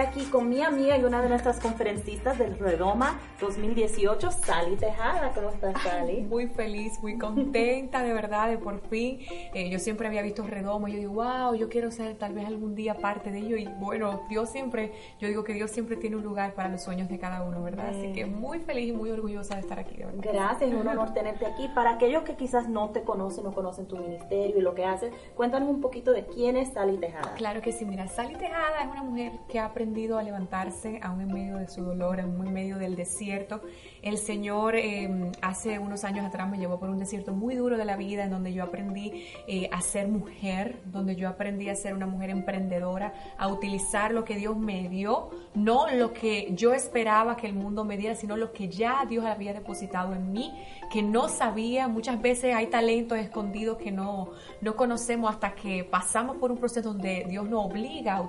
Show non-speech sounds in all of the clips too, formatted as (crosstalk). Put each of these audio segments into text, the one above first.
Aquí con mi amiga y una de nuestras conferencistas del Redoma 2018, Sally Tejada. ¿Cómo estás, Sally? muy feliz, muy contenta, de verdad, de por fin. Eh, yo siempre había visto Redoma y yo digo, wow, yo quiero ser tal vez algún día parte de ello. Y bueno, Dios siempre, yo digo que Dios siempre tiene un lugar para los sueños de cada uno, ¿verdad? Así que muy feliz y muy orgullosa de estar aquí, de verdad. Gracias, es un honor (laughs) tenerte aquí. Para aquellos que quizás no te conocen, no conocen tu ministerio y lo que haces, cuéntanos un poquito de quién es Sally Tejada. Claro que sí, mira, Sally Tejada es una mujer que ha aprendido a levantarse aún en medio de su dolor, aún en medio del desierto. El Señor em, hace unos años atrás me llevó por un desierto muy duro de la vida en donde yo aprendí eh, a ser mujer, donde yo aprendí a ser una mujer emprendedora, a utilizar lo que Dios me dio, no lo que yo esperaba que el mundo me diera, sino lo que ya Dios había depositado en mí, que no sabía. Muchas veces hay talentos escondidos que no, no conocemos hasta que pasamos por un proceso donde Dios nos obliga a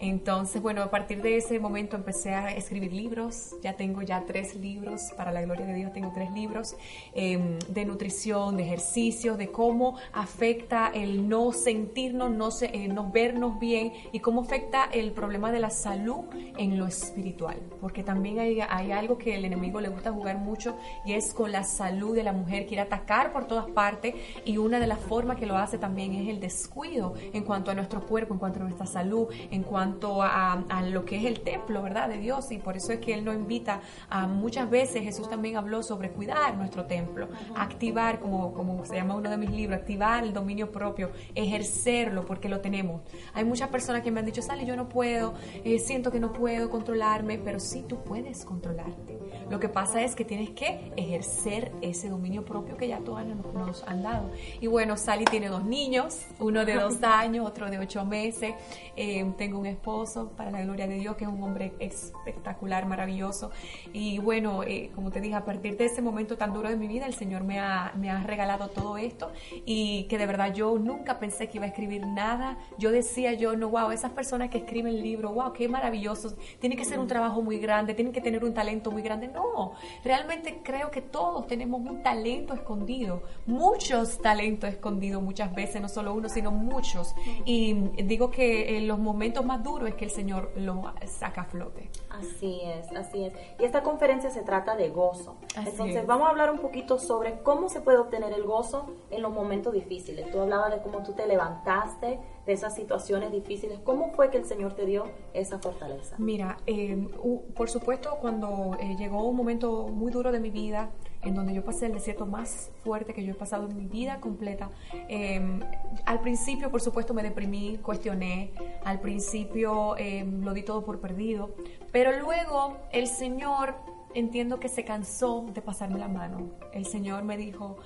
Entonces, bueno, a partir de ese momento empecé a escribir libros, ya tengo ya tres libros, para la gloria de Dios tengo tres libros, em, de nutrición, de ejercicios, de cómo afecta el no sentirnos, no, eh, no vernos bien y cómo afecta el problema de la salud en lo espiritual. Porque también hay, hay algo que el enemigo le gusta jugar mucho y es con la salud de la mujer, quiere atacar por todas partes y una de las formas que lo hace también es el descuido en cuanto a nuestro cuerpo, en cuanto a nuestra salud, en cuanto a, a lo que es el templo, ¿verdad? De Dios y por eso es que Él nos invita a muchas veces Jesús también habló sobre cuidar nuestro templo, activar, como, como se llama uno de mis libros, activar el dominio propio, ejercerlo porque lo tenemos. Hay muchas personas que me han dicho, Sally, yo no puedo, eh, siento que no puedo controlarme, pero sí tú puedes controlarte. Lo que pasa es que tienes que ejercer ese dominio propio que ya todos nos, han dado. Y bueno, Sally tiene dos niños, uno de dos (laughs) años, otro de ocho meses. Eh, tengo un esposo, para la gloria de Dios, que es un hombre espectacular, maravilloso. Y bueno, eh, como te dije, a partir de ese momento tan duro de mi vida, el Señor me ha, me ha regalado todo esto y que de verdad yo nunca pensé que iba a escribir nada. Yo decía yo, no, wow, esas personas que escriben libros, wow, qué maravillosos. Tiene que ser un trabajo muy grande, tienen que tener un talento muy grande. No, realmente creo que todos tenemos un talento escondido, muchos talentos escondidos muchas veces, no solo uno, sino muchos. Y digo que en los momentos más duros es que el Señor lo saca a flote. Así es, así es. Y esta conferencia se trata de gozo. Entonces vamos a hablar un poquito sobre cómo se puede obtener el gozo en los momentos difíciles. Tú hablabas de cómo tú te levantaste de esas situaciones difíciles. ¿Cómo fue que el Señor te dio esa fortaleza? Mira, em, por supuesto cuando eh, llegó un momento muy duro de mi vida, en donde yo pasé el desierto más fuerte que yo he pasado en mi vida completa. Em, al principio, por supuesto, me deprimí, cuestioné, al principio em, lo di todo por perdido, pero luego el Señor entiendo que se cansó de pasarme la mano. El Señor me dijo,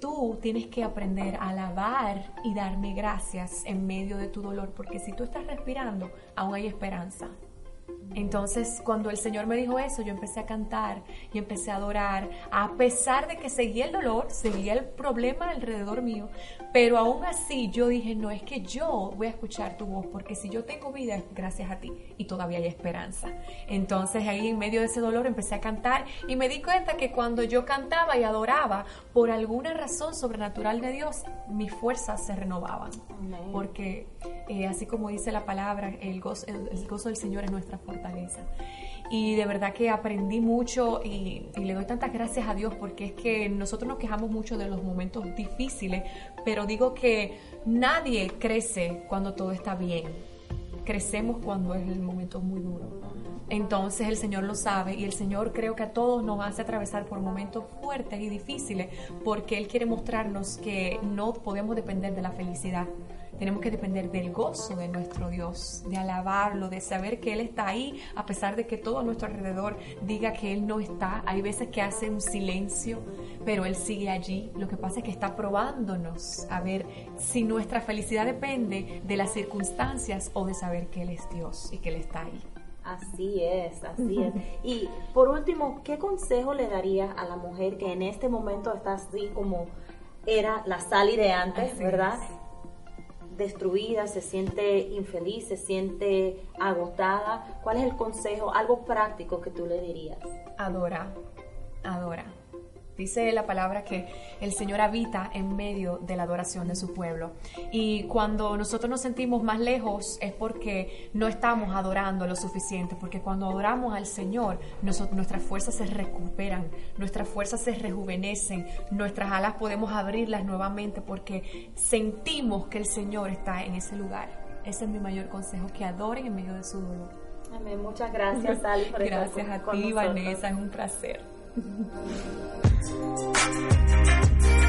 tú tienes que aprender a alabar y darme gracias en medio de tu dolor, porque si tú estás respirando, aún hay esperanza. Entonces, cuando el Señor me dijo eso, yo empecé a cantar y empecé a adorar, a pesar de que seguía el dolor, seguía el problema alrededor mío, pero aún así yo dije, no es que yo voy a escuchar tu voz, porque si yo tengo vida es gracias a ti y todavía hay esperanza. Entonces ahí en medio de ese dolor empecé a cantar y me di cuenta que cuando yo cantaba y adoraba, por alguna razón sobrenatural de Dios, mis fuerzas se renovaban. Porque eh, así como dice la palabra, el gozo, el gozo del Señor es nuestra fortaleza y de verdad que aprendí mucho y, le doy tantas gracias a Dios porque es que nosotros nos quejamos mucho de los momentos difíciles, pero digo que nadie crece cuando todo está bien. Crecemos cuando es el momento muy duro. Entonces el Señor lo sabe y el Señor creo que a todos nos hace atravesar por momentos fuertes y difíciles porque Él quiere mostrarnos que no podemos depender de la felicidad tenemos que depender del gozo de nuestro Dios, de alabarlo, de saber que Él está ahí, a pesar de que todo a nuestro alrededor diga que Él no está. Hay veces que hace un silencio, pero Él sigue allí. Lo que pasa es que está probándonos a ver si nuestra felicidad depende de las circunstancias o de saber que Él es Dios y que Él está ahí. Así es, así es. Y por último, ¿qué consejo le daría a la mujer que en este momento está así como era la Sally de antes, verdad? Destruida, se siente infeliz, se siente agotada. ¿Cuál es el consejo, algo práctico que tú le dirías? Adora, adora Dice la palabra que el Señor habita en medio de la adoración de su pueblo. Y cuando nosotros nos sentimos más lejos es porque no estamos adorando lo suficiente, porque cuando adoramos al Señor, nuestras fuerzas se recuperan, nuestras fuerzas se rejuvenecen, nuestras alas podemos abrirlas nuevamente porque sentimos que el Señor está en ese lugar. Ese es mi mayor consejo, que adoren en medio de su dolor. Amén. Muchas gracias, Sally, por Gracias a ti, Vanessa, es un placer. Thank (laughs) you.